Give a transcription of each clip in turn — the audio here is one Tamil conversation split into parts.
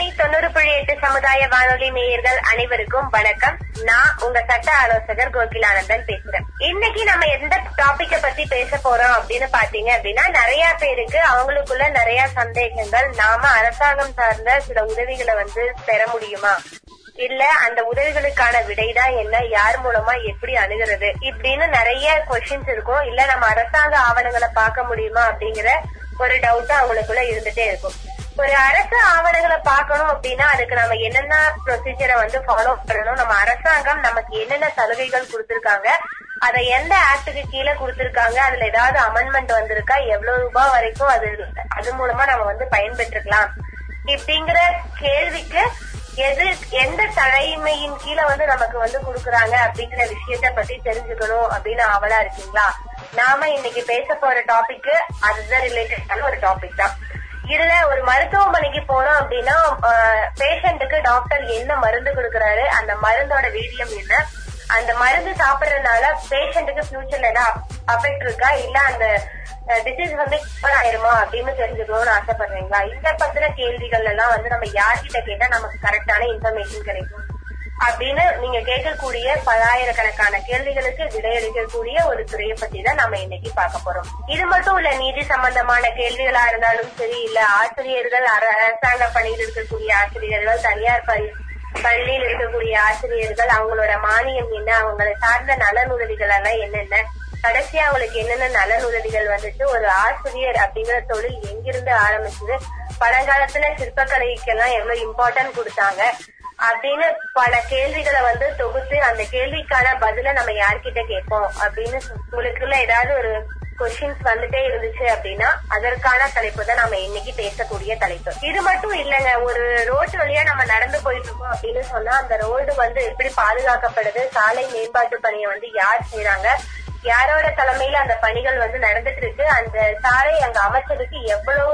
ஆகாஷ்வாணி தொண்ணூறு புள்ளி எட்டு சமுதாய வானொலி நேயர்கள் அனைவருக்கும் வணக்கம். நான் உங்க சட்ட ஆலோசகர் கோகிலானந்தன் பேசுறேன். இன்னைக்கு நம்ம எந்த டாபிக்க பத்தி பேச போறோம் அப்படின்னு பாத்தீங்க அப்படின்னா நிறைய பேருக்கு அவங்களுக்குள்ள நிறைய சந்தேகங்கள். நாம அரசாங்கம் சார்ந்த சில உதவிகளை வந்து பெற முடியுமா? இல்ல அந்த உதவிகளுக்கான விடைதான் என்ன? யார் மூலமா எப்படி அணுகிறது? இப்படின்னு நிறைய கொஸ்டின்ஸ் இருக்கும். இல்ல நம்ம அரசாங்க ஆவணங்களை பார்க்க முடியுமா அப்படிங்கிற ஒரு டவுட் அவங்களுக்குள்ள இருந்துட்டே இருக்கும். ஒரு அரசு ஆவணங்களை பார்க்கணும் அப்படின்னா அதுக்கு நம்ம என்னென்ன ப்ரொசீஜரை வந்து ஃபாலோ பண்ணணும்? நம்ம அரசாங்கம் நமக்கு என்னென்ன சலுகைகள் கொடுத்திருக்காங்க? அதை எந்த ஆக்டுக்கு கீழே கொடுத்திருக்காங்க? அதுல ஏதாவது அமெண்ட்மெண்ட் வந்திருக்கா? எவ்வளவு ரூபாய் வரைக்கும் அது அது மூலமா நம்ம வந்து பயன்பெற்றுக்கலாம். இப்படிங்கிற கேள்விக்கு எது எந்த தலைமையின் கீழே வந்து நமக்கு வந்து கொடுக்கறாங்க அப்படிங்கிற விஷயத்த பத்தி தெரிஞ்சுக்கணும் அப்படின்னு ஆவலா இருக்கீங்களா? நாம இன்னைக்கு பேச போற டாபிக் அதுதான் ரிலேட்டடான ஒரு டாபிக் தான். இதுல ஒரு மருத்துவமனைக்கு போனோம் அப்படின்னா பேஷண்ட்டுக்கு டாக்டர் என்ன மருந்து கொடுக்கறாரு அந்த மருந்தோட வீரியம் என்ன? அந்த மருந்து சாப்பிடுறதுனால பேஷண்ட்டுக்கு ஃபியூச்சர்ல ஏதாவது அஃபெக்ட் இருக்கா? இல்ல அந்த டிசீஸ் வந்து cure ஆயிருமா அப்படின்னு தெரிஞ்சுக்கணும்னு ஆசைப்படுறீங்களா? இந்த பத்திர கேள்விகள் எல்லாம் வந்து நம்ம யார்கிட்ட கேட்டா நமக்கு கரெக்டான இன்ஃபர்மேஷன் கிடைக்கும். அப்படின்னு நீங்க கேட்கக்கூடிய பல்லாயிரக்கணக்கான கேள்விகளுக்கு விடையளிக்கக்கூடிய ஒரு துறையை பத்தி தான் நம்ம இன்னைக்கு பார்க்க போறோம். இது மட்டும் இல்ல நீதி சம்பந்தமான கேள்விகளா இருந்தாலும் சரி இல்ல ஆசிரியர்கள் அர- அரசாங்க பணியில் இருக்கக்கூடிய ஆசிரியர்கள் தனியார் பள்ளி பள்ளியில் இருக்கக்கூடிய ஆசிரியர்கள் அவங்களோட மானியம் என்ன அவங்களை சார்ந்த நலன் உதவிகள் எல்லாம் என்னென்ன கடைசியா அவங்களுக்கு என்னென்ன நலன் உதவிகள் வந்துச்சு ஒரு ஆசிரியர் அப்படிங்கிற தொழில் எங்கிருந்து ஆரம்பிச்சது பழங்காலத்துல சிற்பக்கலைக்கெல்லாம் எவ்வளவு இம்பார்ட்டன்ட் கொடுத்தாங்க அப்படின்னு பல கேள்விகளை வந்து தொகுத்து அந்த கேள்விக்கான பதில நம்ம யார்கிட்ட கேட்போம் அப்படின்னு உங்களுக்குள்ள ஏதாவது ஒரு கொஸ்டின்ஸ் வந்துட்டே இருந்துச்சு அப்படின்னா அதற்கான தலைப்பு தான் நம்ம இன்னைக்கு பேசக்கூடிய தலைப்பு. இது மட்டும் இல்லைங்க ஒரு ரோடு வழியா நம்ம நடந்து போயிட்டு இருக்கோம் அப்படின்னு சொன்னா அந்த ரோடு வந்து எப்படி பாதுகாக்கப்படுது சாலை மேம்பாட்டு பணியை வந்து யார் செய்யறாங்க யாரோட தலைமையில அந்த பணிகள் வந்து நடந்துட்டு இருக்கு அந்த சாலை அங்க அமைச்சதுக்கு எவ்வளவு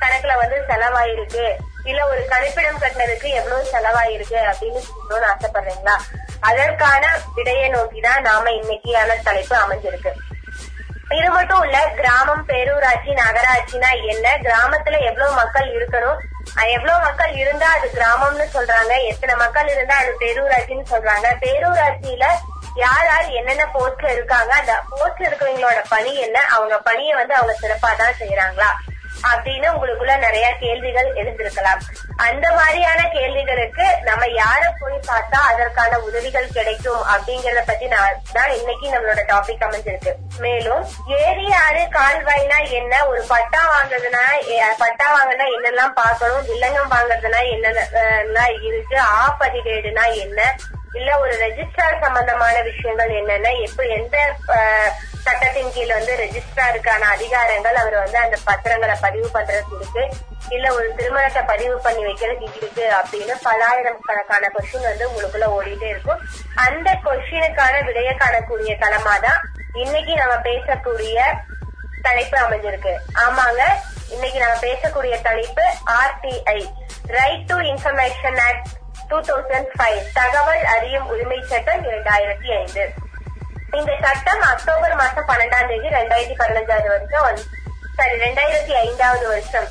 கணக்குல வந்து செலவாயிருக்கு. இல்ல ஒரு கணிப்பிடம் கட்டினதுக்கு எவ்வளவு செலவாயிருக்கு அப்படின்னு சொல்லணும்னு ஆசைப்படுறீங்களா? அதற்கான விடையை நோக்கிதான் நாம இன்னைக்கான தலைப்பு அமைஞ்சிருக்கு. இது மட்டும் இல்ல கிராமம் பேரூராட்சி நகராட்சினா என்ன? கிராமத்துல எவ்வளவு மக்கள் இருக்கணும்? எவ்வளவு மக்கள் இருந்தா அது கிராமம்னு சொல்றாங்க. எத்தனை மக்கள் இருந்தா அது பேரூராட்சின்னு சொல்றாங்க. பேரூராட்சியில யார் யார் என்னென்ன போஸ்ட்ல இருக்காங்க? அந்த போஸ்ட்ல இருக்கிறவங்களோட பணி என்ன? அவங்க பணியை வந்து அவங்க சிறப்பா தான் செய்யறாங்களா அப்படின்னு உங்களுக்குள்ள நிறைய கேள்விகள் எழுந்திருக்கலாம். அந்த மாதிரியான கேள்விகளுக்கு நம்ம யார போய் பார்த்தா அதற்கான உதவிகள் கிடைக்கும் அப்படிங்கறத பத்தி நான் தான் இன்னைக்கு நம்மளோட டாபிக் அமைஞ்சிருக்கு. மேலும் ஏரி ஆறு கால்வாய்னா என்ன? ஒரு பட்டா வாங்குறதுனா பட்டா வாங்கினா என்னெல்லாம் பார்க்கணும்? வில்லங்கம் வாங்குறதுனா என்னென்ன இருக்கு? ஆ பதிவேடுனா என்ன? இல்ல ஒரு ரெஜிஸ்டார் சம்பந்தமான விஷயங்கள் என்னென்ன? எப்ப எந்த சட்டத்தின் கீழ் வந்து ரெஜிஸ்ட்ராருக்கான அதிகாரங்கள் அவர் வந்து அந்த பத்திரங்களை பதிவு பண்றதுக்கு இருக்கு. இல்ல ஒரு திருமணத்தை பதிவு பண்ணி வைக்கிறதுக்கு இருக்கு அப்படின்னு பலாயிரம் கணக்கான கொஸ்டின் வந்து உங்களுக்குள்ள ஓடிட்டே இருக்கும். அந்த கொஸ்டினுக்கான விடைய காணக்கூடிய தளமா தான் இன்னைக்கு நம்ம பேசக்கூடிய தலைப்பு அமைஞ்சிருக்கு. ஆமாங்க இன்னைக்கு நம்ம பேசக்கூடிய தலைப்பு RTI right to information act two thousand five தகவல் அறியும் உரிமை சட்டம் இரண்டாயிரத்தி ஐந்து. இந்த சட்டம் அக்டோபர் மாசம் பன்னெண்டாம் தேதி ரெண்டாயிரத்தி பதினஞ்சாவது வருஷம் வந்து சாரி ரெண்டாயிரத்தி ஐந்தாவது வருஷம்.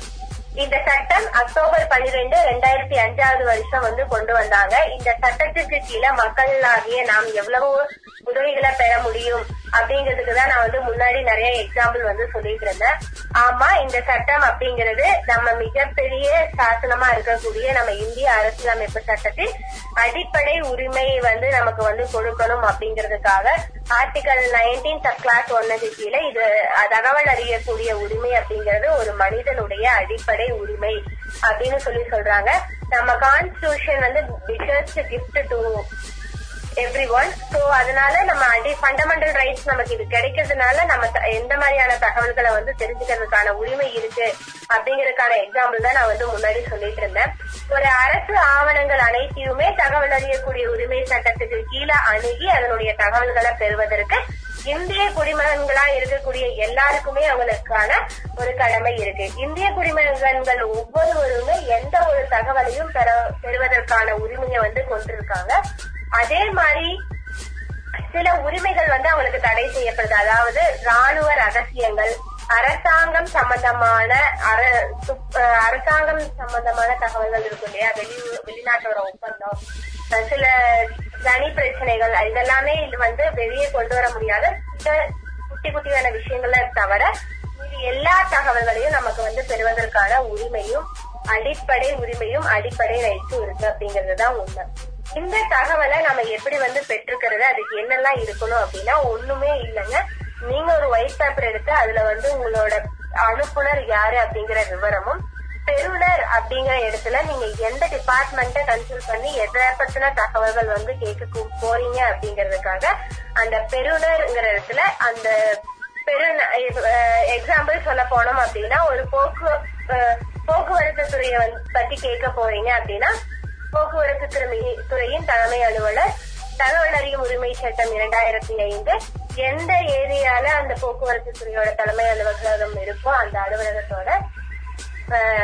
இந்த சட்டம் அக்டோபர் பன்னிரெண்டு ரெண்டாயிரத்தி அஞ்சாவது வருஷம் வந்து கொண்டு வந்தாங்க. இந்த சட்டத்திற்கு கீழே மக்களாகிய நாம் எவ்வளவு உதவிகளை பெற முடியும் அப்படிங்கிறதுக்கு தான் நான் வந்து முன்னாடி நிறைய எக்ஸாம்பிள் வந்து சொல்லிட்டு இருந்தேன். ஆமா இந்த சட்டம் அப்படிங்கிறது நம்ம மிகப்பெரிய சாசனமா இருக்கக்கூடிய நம்ம இந்திய அரசியலமைப்பு சட்டத்தின் அடிப்படை உரிமையை வந்து நமக்கு வந்து கொடுக்கணும் அப்படிங்கிறதுக்காக ஆர்டிகல் நைன்டீன் சப் கிளாஸ் ஒன்னுக்கு கீழே இது தகவல் அறியக்கூடிய உரிமை அப்படிங்கிறது ஒரு மனிதனுடைய அடிப்படை உரிமை அப்படின்னு சொல்லி சொல்றாங்க. நம்ம கான்ஸ்டியூஷன் வந்து biggest gift to everyone so அதனால நம்ம அடி ஃபண்டமெண்டல் ரைட்ஸ் நமக்கு இது கிடைக்கிறதுனால நம்ம எந்த மாதிரியான தகவல்களை வந்து தெரிஞ்சுக்கிறதுக்கான உரிமை இருக்கு அப்படிங்கறதுக்கான எக்ஸாம்பிள் தான் நான் வந்து முன்னாடி சொல்லிட்டு இருந்தேன். ஒரு அரசு ஆவணங்கள் அனைத்தையுமே தகவல் அறியக்கூடிய உரிமை சட்டத்துக்கு கீழே அணுகி அதனுடைய தகவல்களை பெறுவதற்கு இந்திய குடிமகன்களா இருக்கக்கூடிய எல்லாருக்குமே அவங்களுக்கான ஒரு கடமை இருக்கு. இந்திய குடிமகன்கள் ஒவ்வொருவருமே எந்த ஒரு தகவலையும் பெற பெறுவதற்கான உரிமையை வந்து கொண்டிருக்காங்க. அதே மாதிரி சில உரிமைகள் வந்து அவங்களுக்கு தடை செய்யப்படுது. அதாவது ராணுவ ரகசியங்கள் அரசாங்கம் சம்பந்தமான அர- அரசாங்கம் சம்பந்தமான தகவல்கள் இருக்கும் இல்லையா? வெளி வெளிநாட்டோட ஒப்பந்தம். அஹ் சில தனி பிரச்சனைகள் இதெல்லாமே இது வந்து வெளியே கொண்டு வர முடியாத குட்டி குட்டியான விஷயங்களை தவிர இது எல்லா தகவல்களையும் நமக்கு வந்து பெறுவதற்கான உரிமையும் அடிப்படை உரிமையும் அடிப்படை ரைட்ஸும் இருக்கு அப்படிங்கறதுதான் உண்மை. இந்த தகவலை நம்ம எப்படி வந்து பெற்றுக்கிறது அதுக்கு என்னெல்லாம் இருக்கணும் அப்படின்னா ஒண்ணுமே இல்லைங்க. நீங்க ஒரு ஒயிட் பேப்பர் எடுத்து அதுல வந்து உங்களோட அனுப்புனர் யாரு அப்படிங்கிற விவரமும் பெறுநர் அப்படிங்கிற இடத்துல நீங்க எந்த டிபார்ட்மெண்ட்டை கன்சல்ட் பண்ணி எதை பத்தின தகவல்கள் வந்து கேட்க போறீங்க அப்படிங்கறதுக்காக அந்த பெறுநர்ங்கிற இடத்துல அந்த பெருந எக்ஸாம்பிள் சொல்ல போனோம் அப்படின்னா ஒரு போக்கு போக்குவரத்து துறையை பத்தி கேட்க போறீங்க அப்படின்னா போக்குவரத்து துறையின் தலைமை அலுவலர் தகவல் அறியும் உரிமை சட்டம் இரண்டாயிரத்தி ஐந்து எந்த ஏரியால அந்த போக்குவரத்து துறையோட தலைமை அலுவலகம் இருக்கோ அந்த அலுவலகத்தோட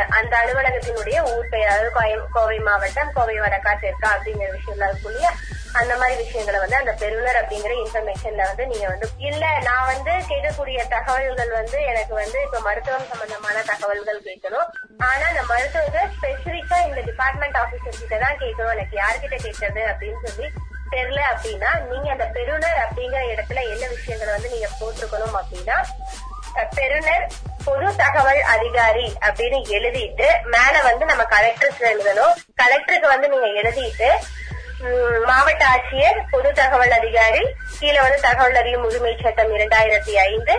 அந்த அலுவலகத்தினுடைய ஊர் பெயர் அதாவது கோவை மாவட்டம் கோவை வடக்காட்டு இருக்கா அப்படிங்கிற விஷயம்லாம் இருக்கும் இல்லையா? அந்த மாதிரி விஷயங்களை வந்து அந்த பெறுநர் அப்படிங்கிற இன்ஃபர்மேஷன்ல வந்து நீங்க வந்து இல்ல நான் வந்து கேட்கக்கூடிய தகவல்கள் வந்து எனக்கு வந்து இப்ப மருத்துவம் சம்பந்தமான தகவல்கள் கேட்கணும். ஆனா அந்த மருத்துவர்கள் ஸ்பெசிபிக்கா இந்த டிபார்ட்மெண்ட் ஆபீசர் கிட்ட தான் கேட்கணும். எனக்கு யார்கிட்ட கேட்கறது அப்படின்னு சொல்லி தெரியல அப்படின்னா நீங்க அந்த பெறுநர் அப்படிங்கிற இடத்துல என்ன விஷயங்களை வந்து நீங்க போட்டிருக்கணும் அப்படின்னா பெறுநர் பொது தகவல் அதிகாரி அப்படின்னு எழுதிட்டு மேல வந்து நம்ம கலெக்டருக்கு எழுதணும். கலெக்டருக்கு வந்து நீங்க எழுதிட்டு உம், மாவட்ட ஆட்சியர் பொது தகவல் அதிகாரி கீழே வந்து தகவல் அறியும் உரிமை சட்டம் இரண்டாயிரத்தி ஐந்து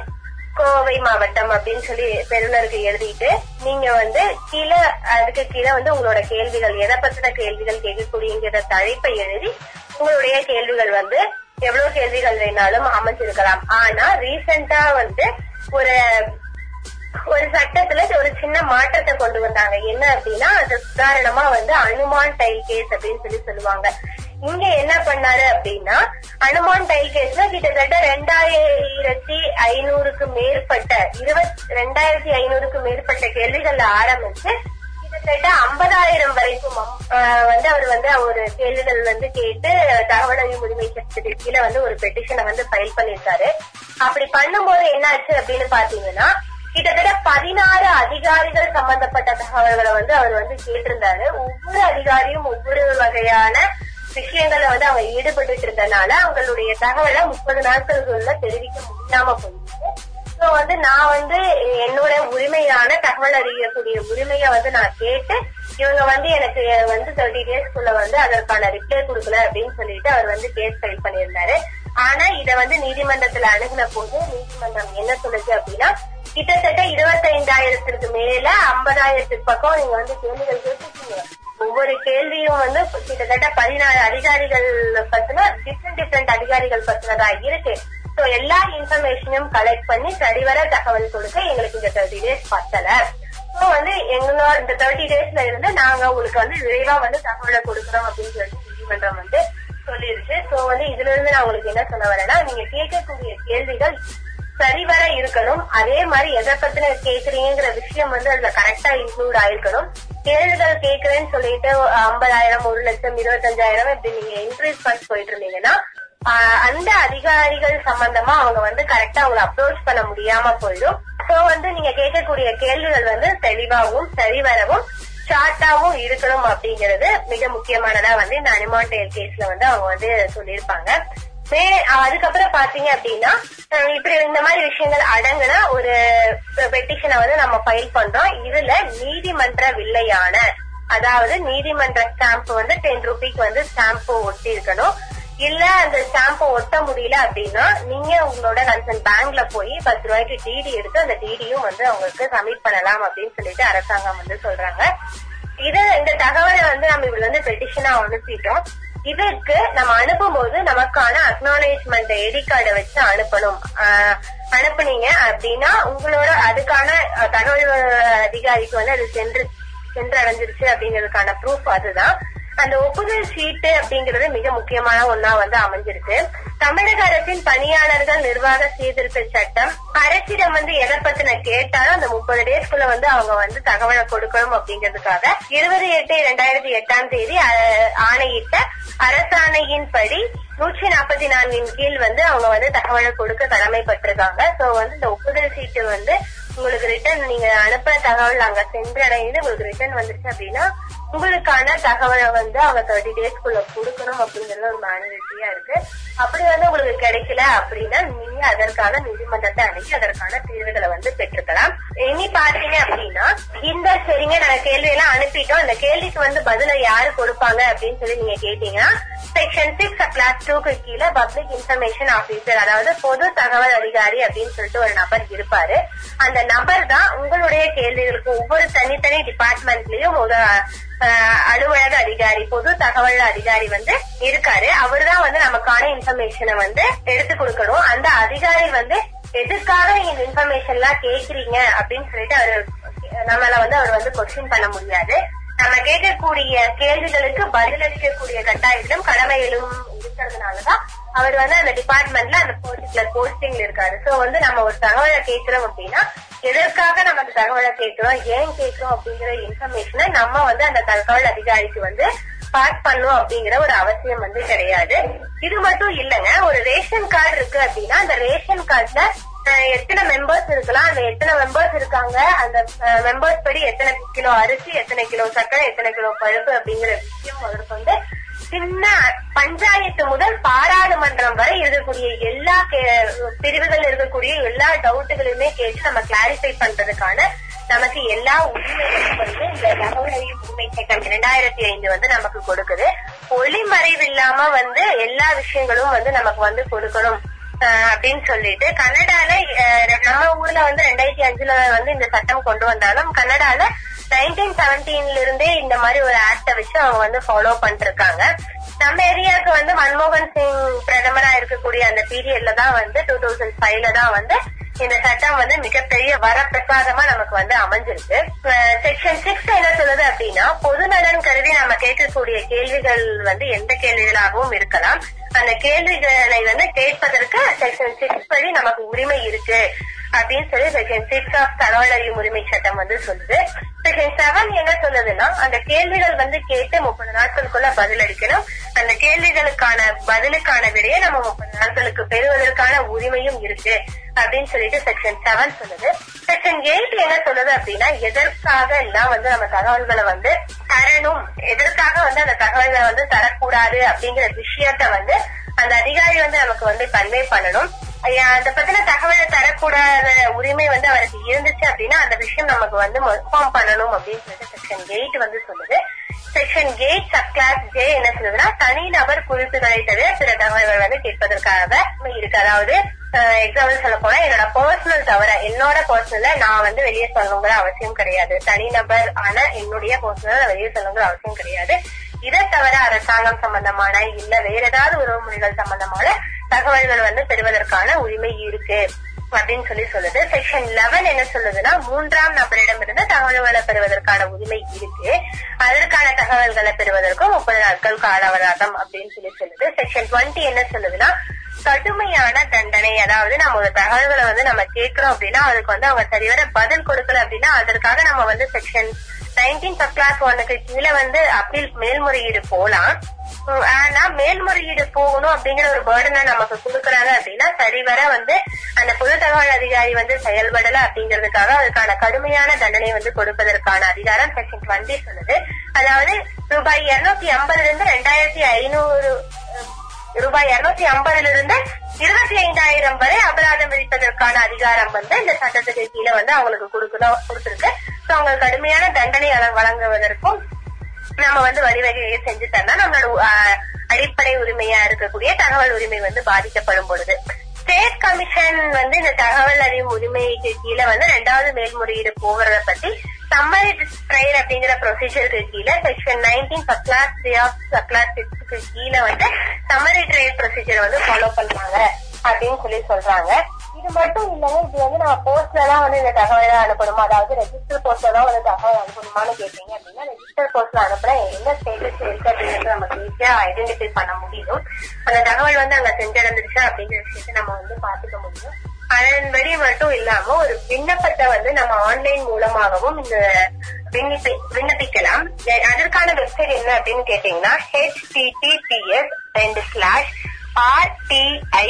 கோவை மாவட்டம் அப்படின்னு சொல்லி பெருநருக்கு எழுதிட்டு நீங்க வந்து கீழே அதுக்கு கீழே வந்து உங்களோட கேள்விகள் எதை பத்தின கேள்விகள் கேட்கக்கூடியங்கிற தலைப்பை எழுதி உங்களுடைய கேள்விகள் வந்து எவ்வளவு கேள்விகள் வேணாலும் அமைஞ்சிருக்கலாம். ஆனா ரீசெண்டா வந்து ஒரு ஒரு சட்டத்துல ஒரு சின்ன மாற்றத்தை கொண்டு வந்தாங்க. என்ன அப்படின்னா அது உதாரணமா வந்து அனுமான் டைல் கேஸ் அப்படின்னு சொல்லி சொல்லுவாங்க. இங்க என்ன பண்ணாரு அப்படின்னா அனுமான் டைல் கேஸ்ல கிட்டத்தட்ட ரெண்டாயிரத்தி ஐநூறுக்கு மேற்பட்ட இருபத் ரெண்டாயிரத்தி ஐநூறுக்கு மேற்பட்ட கேள்விகள்ல ஆரம்பிச்சு கிட்டத்தட்ட ஐம்பதாயிரம் வரைக்கும் வந்து அவர் வந்து ஒரு கேள்விகள் வந்து கேட்டு தகவல் அறிவு உரிமை சட்டத்துக்கு கீழே வந்து ஒரு பெட்டிஷனை வந்து ஃபைல் பண்ணிருக்காரு அப்படி பண்ணும்போது என்ன ஆச்சு அப்படின்னு பாத்தீங்கன்னா கிட்டத்தட்ட பதினாறு அதிகாரிகள் சம்பந்தப்பட்ட தகவல்களை வந்து அவர் வந்து கேட்டிருந்தாரு. ஒவ்வொரு அதிகாரியும் ஒவ்வொரு வகையான விஷயங்களை வந்து அவங்க ஈடுபட்டு இருந்தனால அவங்களுடைய தகவலை முப்பது நாட்களுக்குள்ள தெரிவிக்க முடியாம போயிருக்கு சோ வந்து நான் வந்து என்னோட உரிமையான தகவல் அறியக்கூடிய உரிமையை வந்து நான் கேட்டு இவங்க வந்து எனக்கு வந்து தேர்ட்டி டேஸ்க்குள்ள வந்து அதற்கான ரிப்ளை கொடுக்கல அப்படின்னு சொல்லிட்டு அவர் வந்து கேஸ் ஃபைல் பண்ணியிருந்தாரு. ஆனா இத வந்து நீதிமன்றத்துல அணுகுன போது நீதிமன்றம் என்ன சொல்லுச்சு அப்படின்னா கிட்டத்தட்ட இருபத்தைந்தாயிரத்திற்கு மேல ஐம்பதாயிரத்துக்கு பக்கம் நீங்க வந்து கேள்விகள் கேட்டுக்கீங்க ஒவ்வொரு கேள்வியும் வந்து கிட்டத்தட்ட பதினாறு அதிகாரிகள் பத்தின டிஃப்ரெண்ட் டிஃப்ரெண்ட் அதிகாரிகள் பத்தினதா இருக்கு. சோ எல்லா இன்ஃபர்மேஷனையும் கலெக்ட் பண்ணி சரிவர தகவல் கொடுக்க எங்களுக்கு இந்த தேர்ட்டி டேஸ் பத்தல. சோ வந்து எங்களோட இந்த தேர்ட்டி டேஸ்ல இருந்து நாங்க உங்களுக்கு வந்து விரைவா வந்து தகவலை கொடுக்குறோம் அப்படின்னு சொல்லிட்டு நீதிமன்றம் வந்து சொல்லிருச்சு. சோ வந்து இதுல இருந்து நான் உங்களுக்கு என்ன சொல்ல வரேன்னா நீங்க கேட்கக்கூடிய கேள்விகள் சரிவர இருக்கணும். அதே மாதிரி எதை பத்தின கேக்குறீங்கிற விஷயம் வந்து அதுல கரெக்டா இன்க்ளூட் ஆயிருக்கணும். கேள்விகள் கேக்குறேன்னு சொல்லிட்டு ஐம்பதாயிரம் ஒரு லட்சம் இருபத்தஞ்சாயிரம் இப்படி நீங்க இன்க்ரீஸ் பண்ணி போயிட்டு இருந்தீங்கன்னா அந்த அதிகாரிகள் சம்பந்தமா அவங்க வந்து கரெக்டா அவங்களை அப்ரோச் பண்ண முடியாம போயிடும். சோ வந்து நீங்க கேட்கக்கூடிய கேள்விகள் வந்து தெளிவாகவும் சரிவரவும் ஷார்ட்டாவும் இருக்கணும் அப்படிங்கறது மிக முக்கியமானதா வந்து இந்த அனிமான் டேல் கேஸ்ல வந்து அவங்க வந்து சொல்லியிருப்பாங்க. மே அதுக்கப்புறம் பாத்தீங்க அப்படின்னா இப்படி இந்த மாதிரி விஷயங்கள் அடங்குன ஒரு பெட்டிஷனை வந்து நம்ம ஃபைல் பண்றோம். இதுல நீதிமன்ற வில்லையான அதாவது நீதிமன்ற ஸ்டாம்ப் வந்து டென் ருபீக்கு வந்து ஸ்டாம்ப் ஒட்டி இருக்கணும் இல்ல அந்த ஸ்டாம்ப ஒட்ட முடியல அப்படின்னா நீங்க உங்களோட கன்சர்ன் பேங்க்ல போய் பத்து ரூபாய்க்கு டிடி எடுத்து அந்த டிடியும் வந்து அவங்களுக்கு சப்மிட் பண்ணலாம் அப்படின்னு சொல்லிட்டு அரசாங்கம் வந்து சொல்றாங்க. இது இந்த தகவலை வந்து நம்ம இவ்வளவு வந்து பெட்டிஷனா அனுப்பிட்டோம். இதுக்கு நம்ம அனுப்பும்போது நமக்கான அக்னாலேஜ்மெண்ட் ஐடி கார்டை வச்சு அனுப்பணும். ஆஹ் அனுப்புனீங்க அப்படின்னா உங்களோட அதுக்கான தகவல் அதிகாரிக்கு வந்து அது சென்று சென்று அடைஞ்சிருச்சு அப்படிங்கிறதுக்கான ப்ரூஃப் அதுதான். அந்த ஒப்புதல் சீட்டு அப்படிங்கிறது மிக முக்கியமான ஒன்னா வந்து அமைஞ்சிருக்கு. தமிழக அரசின் பணியாளர்கள் நிர்வாக சீர்திருத்த சட்டம் அரசிடம் வந்து எதை பத்தின கேட்டாலும் அந்த முப்பது டேஸ்க்குள்ள வந்து அவங்க வந்து தகவலை கொடுக்கணும் அப்படிங்கிறதுக்காக இருபது எட்டு இரண்டாயிரத்தி எட்டாம் தேதி அஹ், ஆணையிட்ட அரசாணையின்படி நூற்றி நாற்பத்தி நான்கின் கீழ் வந்து அவங்க வந்து தகவலை கொடுக்க கடமைப்பட்டிருக்காங்க. சோ வந்து இந்த ஒப்புதல் சீட்டு வந்து உங்களுக்கு ரிட்டர்ன் நீங்க அனுப்புற தகவல் அங்க சென்றடைந்து உங்களுக்கு ரிட்டர்ன் வந்துருச்சு அப்படின்னா உங்களுக்கான தகவலை வந்து அவங்க தேர்ட்டி டேஸ்க்குள்ள கொடுக்கணும் அப்படிங்கறது ஒரு மேனரிட்டியா இருக்கு. அப்படி வந்து உங்களுக்கு கிடைக்கல அப்படின்னா நீங்க அதற்கான நீதிமன்றத்தை அணுகி அதற்கான தீர்வுகளை வந்து பெற்றுக்கலாம். இனி பாத்தீங்க அப்படின்னா இந்த சரிங்க நாங்க கேள்வி எல்லாம் அனுப்பிட்டோம். இந்த கேள்விக்கு வந்து பதில யாரு கொடுப்பாங்க அப்படின்னு சொல்லி நீங்க கேட்டீங்கன்னா செக்ஷன் சிக்ஸ் கிளாஸ் டூக்கு கீழே பப்ளிக் இன்ஃபர்மேஷன் ஆபீசர் அதாவது பொது தகவல் அதிகாரி அப்படின்னு சொல்லிட்டு ஒரு நபர் இருப்பாரு. அந்த நபர் தான் உங்களுடைய கேள்விகளுக்கு ஒவ்வொரு தனித்தனி டிபார்ட்மெண்ட்லயும் அலுவலக அதிகாரி பொது தகவல் அதிகாரி வந்து இருக்காரு. அவர்தான் வந்து நமக்கான இன்ஃபர்மேஷனை வந்து எடுத்து கொடுக்கணும். அந்த அதிகாரி வந்து எதுக்காக இந்த இன்ஃபர்மேஷன் எல்லாம் கேக்குறீங்க அப்படின்னு சொல்லிட்டு அவரு நம்மள வந்து அவர் வந்து கொஸ்டின் பண்ண முடியாது. நம்ம கேட்கக்கூடிய கேள்விகளுக்கு பதிலளிக்கக்கூடிய கட்டாயத்திலும் கடமையிலும் இருக்கிறதுனாலதான் அவர் வந்து அந்த டிபார்ட்மெண்ட்ல அந்த பர்டிகுலர் போஸ்டிங்ல இருக்காரு. சோ வந்து நம்ம ஒரு தகவலை கேட்கிறோம் அப்படின்னா எதற்காக நம்ம அந்த தகவலை கேட்கிறோம் ஏன் கேட்கிறோம் அப்படிங்கிற இன்ஃபர்மேஷனை நம்ம வந்து அந்த தகவல் அதிகாரிக்கு வந்து பாஸ் பண்ணும் அப்படிங்கிற ஒரு அவசியம் வந்து கிடையாது. இது மட்டும் இல்லைங்க ஒரு ரேஷன் கார்டு இருக்கு அப்படின்னா அந்த ரேஷன் கார்டுல எத்தனை மெம்பர்ஸ் இருக்கலாம் அந்த எத்தனை மெம்பர்ஸ் இருக்காங்க அந்த மெம்பர்ஸ் படி எத்தனை கிலோ அரிசி எத்தனை கிலோ சர்க்கரை எத்தனை கிலோ பருப்பு அப்படிங்கிற விஷயம் அவருக்கு வந்து சின்ன பஞ்சாயத்து முதல் பாராளுமன்றம் வரை இருக்கக்கூடிய எல்லா கே- பிரிவுகள் இருக்கக்கூடிய எல்லா டவுட்டுகளுமே கேட்டு நம்ம கிளாரிஃபை பண்றதுக்கான நமக்கு எல்லா உரிமைகளும் வந்து இந்த தகவல் அறியும் உரிமை சட்டம் இரண்டாயிரத்தி ஐந்து வந்து நமக்கு கொடுக்குது. ஒளிமறைவு இல்லாம வந்து எல்லா விஷயங்களும் வந்து நமக்கு வந்து கொடுக்கணும் ஆஹ் அப்படின்னு சொல்லிட்டு கனடால நம்ம ஊர்ல வந்து ரெண்டாயிரத்தி அஞ்சுல வந்து இந்த சட்டம் கொண்டு வந்தாலும் கனடால நைன்டீன் செவன்டீன்ல இருந்தே இந்த மாதிரி ஒரு ஆக்ட வச்சு அவங்க வந்து ஃபாலோ பண்ணிருக்காங்க. நம்ம ஏரியாவுக்கு வந்து மன்மோகன் சிங் பிரதமரா இருக்கக்கூடிய அந்த பீரியட்ல தான் வந்து டூ தௌசண்ட் ஃபைவ்ல தான் வந்து இந்த சட்டம் வந்து மிகப்பெரிய வரப்பிரசாதமா நமக்கு வந்து அமைஞ்சிருக்கு. செக்ஷன் சிக்ஸ் என்ன சொல்லுது அப்படின்னா பொது நலன் கருதி நம்ம கேட்கக்கூடிய கேள்விகள் வந்து எந்த கேள்விகளாகவும் இருக்கலாம். அந்த கேள்விகளை வந்து கேட்பதற்கு செக்ஷன் சிக்ஸ் படி நமக்கு உரிமை இருக்கு. அப்படின்னு சொல்லி செக்ஷன் சிக்ஸ் ஆஃப் தகவல் அறியும் உரிமை சட்டம் வந்து சொல்லுது. செக்ஷன் செவன் என்ன சொல்லுதுன்னா அந்த கேள்விகள் வந்து கேட்டு முப்பது நாட்களுக்குள்ள பதில் அளிக்கணும். அந்த கேள்விகளுக்கான பதிலுக்கான விடையை நம்ம முப்பது நாட்களுக்கு பெறுவதற்கான உரிமையும் இருக்கு அப்படின்னு சொல்லிட்டு செக்ஷன் செவன் சொல்லுது. செக்ஷன் எயிட் என்ன சொல்லுது அப்படின்னா எதற்காக எல்லாம் வந்து நம்ம தகவல்களை வந்து தரணும்? எதற்காக வந்து அந்த தகவல்களை வந்து தரக்கூடாது அப்படிங்கிற விஷயத்த வந்து அந்த அதிகாரி வந்து நமக்கு வந்து கன்வே பண்ணணும். அந்த பத்தின தகவலை தரக்கூடாத உரிமை வந்து அவருக்கு இருந்துச்சு அப்படின்னா அந்த விஷயம் நமக்கு வந்து இன்ஃபார்ம் பண்ணணும் அப்படின்னு சொல்லிட்டு செக்ஷன் எயிட் வந்து சொல்லுது. Section eight sub clause J என்ன சொல்லுதுன்னா தனிநபர் குறிப்புகளை தவிர பிற தகவல்கள் வந்து கேட்பதற்காக இருக்கு. அதாவது எக்ஸாம்பிள் சொல்ல போனா என்னோட பர்சனல் தவிர என்னோட பர்சனல நான் வந்து வெளியே சொல்லணுங்கிற அவசியம் கிடையாது. தனிநபர் ஆன என்னுடைய பர்சனல் வெளியே சொல்லணுங்கிற அவசியம் கிடையாது. இதை தவிர அரசாங்கம் சம்பந்தமான இல்ல வேற ஏதாவது உறவுமுறைகள் சம்பந்தமான தகவல்கள் வந்து பெறுவதற்கான உரிமை இருக்கு அப்படின்னு சொல்லி சொல்லுது. செக்ஷன் லெவன் என்ன சொல்லுதுன்னா மூன்றாம் நபரிடமிருந்து தகவல்களை பெறுவதற்கான உரிமை இருக்கு. அதற்கான தகவல்களை பெறுவதற்கும் முப்பது நாட்கள் கால அவகாசம் அப்படின்னு சொல்லி சொல்லுது. செக்ஷன் டுவெண்ட்டி என்ன சொல்லுதுன்னா கடுமையான தண்டனை அதாவது நம்ம ஒரு தகவல்களை வந்து நம்ம கேட்கிறோம் அப்படின்னா அதுக்கு வந்து அவங்க சரிவர பதில் கொடுக்கல அப்படின்னா அதற்காக நம்ம வந்து செக்ஷன் நைன்டீன் சப் கிளாஸ் ஒன்னுக்கு கீழே வந்து அப்பீல் மேல்முறையீடு போலாம். ஆனா மேல்முறையீடு போகணும் அப்படிங்கிற ஒரு பேர்டனை நமக்கு கொடுக்கறாங்க அப்படின்னா சரிவர வந்து அந்த பொது தகவல் அதிகாரி வந்து செயல்படல அப்படிங்கிறதுக்காக அதுக்கான கடுமையான தண்டனை வந்து கொடுப்பதற்கான அதிகாரம் செக்ஷன் டுவெண்ட்டி சொல்லுது. அதாவது ரூபாய் இருநூத்தி ஐம்பதுல இருந்து ரெண்டாயிரத்தி ஐநூறு ரூபாய் இருநூத்தி ஐம்பதுல இருந்து இருபத்தி ஐந்தாயிரம் வரை அபராதம் விதிப்பதற்கான அதிகாரம் வந்து இந்த சட்டத்துக்கு கீழே வந்து அவங்களுக்கு கொடுக்கணும் கொடுத்திருக்கு. அவங்க கடுமையான தண்டனை வழங்குவதற்கும் நம்ம வந்து வழிவகையை செஞ்சு தந்தா நம்மளோட அடிப்படை உரிமையா இருக்கக்கூடிய தகவல் உரிமை வந்து பாதிக்கப்படும் பொழுது. ஸ்டேட் கமிஷன் வந்து இந்த தகவல் அறியும் உரிமைக்கு கீழே வந்து ரெண்டாவது மேல்முறையீடு போகிறத பத்தி சம்மரி ட்ரையல் அப்படிங்கிற ப்ரொசீஜருக்கு கீழே section nineteen first clause three of clause சிக்ஸ்க்கு கீழே வந்து சம்மரி ட்ரையல் ப்ரொசீஜர் வந்து ஃபாலோ பண்றாங்க அப்படின்னு சொல்லி சொல்றாங்க. இது மட்டும் இல்லைங்க இது வந்து நான் போஸ்ட்ல தான் வந்து இந்த தகவலை அனுப்பணுமா? அதாவது ரெஜிஸ்டர் போஸ்ட்ல தான் வந்து தகவல் அனுப்பணுமான்னு கேட்டீங்க அப்படின்னா ரெஜிஸ்டர் போஸ்ட்ல அனுப்புனா என்ன ஸ்டேட்டஸ் இருக்கு அப்படின்றது நமக்கு ஈஸியா ஐடென்டிஃபை பண்ண முடியும். அந்த தகவல் வந்து அங்க சென்றடைந்துருச்சா அப்படிங்கிற விஷயத்தை நம்ம வந்து பாத்துக்க முடியும். அதன்படி மட்டும் இல்லாம ஒரு விண்ணப்பத்தை வந்து நம்ம ஆன்லைன் மூலமாகவும் இந்த விண்ணப்பி விண்ணப்பிக்கலாம். அதற்கான வெப்சைட் என்ன அப்படின்னு கேட்டீங்கன்னா ஹெச்டிடிபிஎஸ் ரெண்டு slash RTI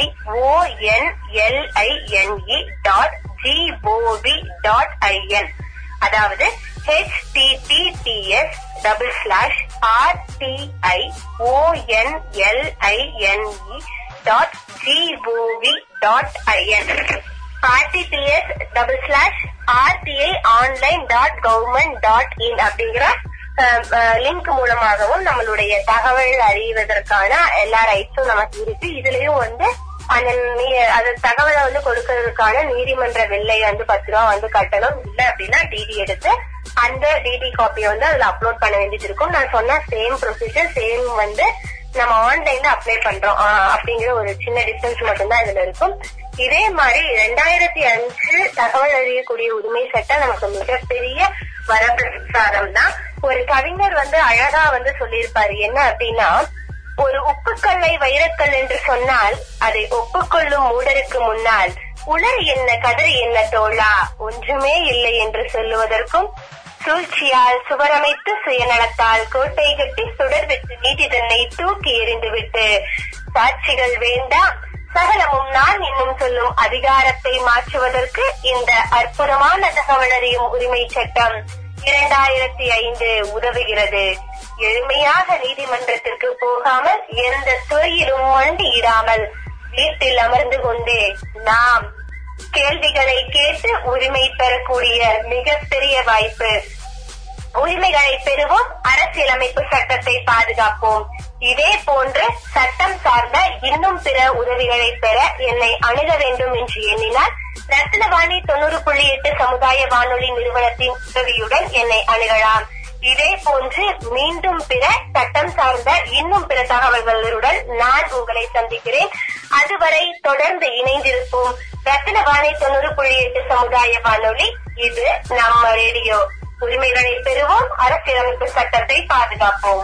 online dot gov dot in அதாவது HTTPS double slash RTI online dot gov dot in RTPS double slash RTI online dot government dot in அப்படிங்கிற லிங்க் மூலமாகவும் நம்மளுடைய தகவல் அறிவதற்கான எல்லா ரைட்ஸும் நமக்கு இருக்கு. இதுலயும் வந்து அந்த நீ- அது தகவலை வந்து கொடுக்கறதுக்கான நீதிமன்ற வில்லை வந்து பத்து ரூபா வந்து கட்டணும். இல்ல அப்படின்னா டிடி எடுத்து அந்த டிடி காப்பியை வந்து அதுல அப்லோட் பண்ண வேண்டியது இருக்கும். நான் சொன்ன சேம் ப்ரொசீஜர் சேம் வந்து நம்ம ஆன்லைன்ல அப்ளை பண்றோம். அப்படிங்கிற ஒரு சின்ன டிஸ்டன்ஸ் மட்டும்தான் இதுல இருக்கும். இதே மாதிரி ரெண்டாயிரத்தி அஞ்சு தகவல் அறியக்கூடிய உரிமை சட்டம் நமக்கு மிகப்பெரிய வரப்பிரசாரம் தான். ஒரு கவிஞர் வந்து அழகா வந்து சொல்லியிருப்பாரு. என்ன அப்படின்னா ஒரு உப்புக்கல்லை வைரக்கல் என்று சொன்னால் அதை ஒப்புக்கொள்ளும் மூடருக்கு முன்னால் உலர் என்ன கதறி என்ன தோழா? ஒன்றுமே இல்லை என்று சொல்லுவதற்கும் சூழ்ச்சியால் சுவரமைத்து சுயநலத்தால் கோட்டை கட்டி சுடர் விட்டு நீதி தன்னை தூக்கி எறிந்து விட்டு சாட்சிகள் வேண்டாம் சகலமும் நான் இன்னும் சொல்லும் அதிகாரத்தை மாற்றுவதற்கு இந்த அற்புதமான தகவலறியும் உரிமை சட்டம். இரண்டாயிரத்தி ஐந்து உதவுகிறது. எளிமையாக நீதிமன்றத்திற்கு போகாமல் எந்த துறையிலும் மண்டியிடாமல் வீட்டில் அமர்ந்து கொண்டே நாம் கேள்விகளை கேட்டு உரிமை பெறக்கூடிய மிகப்பெரிய வாய்ப்பு. உரிமைகளை பெறுவோம். அரசியலமைப்பு சட்டத்தை பாதுகாப்போம். இதே போன்று சட்டம் சார்ந்த இன்னும் பிற உதவிகளை பெற என்னை அணுக வேண்டும் என்று எண்ணினால் ரத்னவாணி தொண்ணூறு புள்ளி எட்டு சமுதாய வானொலி நிறுவனத்தின் உதவியுடன் என்னை அணுகலாம். இதே போன்று மீண்டும் பிற சட்டம் சார்ந்த இன்னும் பிற தகவல்களுடன் நான் உங்களை சந்திக்கிறேன். அதுவரை தொடர்ந்து இணைந்திருப்போம். ரத்தினவாணி தொண்ணூறு புள்ளி எட்டு சமுதாய வானொலி இது நம்ம ரேடியோ. உரிமைகளை பெறுவோம். அரசியலமைப்பு சட்டத்தை பாதுகாப்போம்.